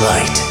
Light.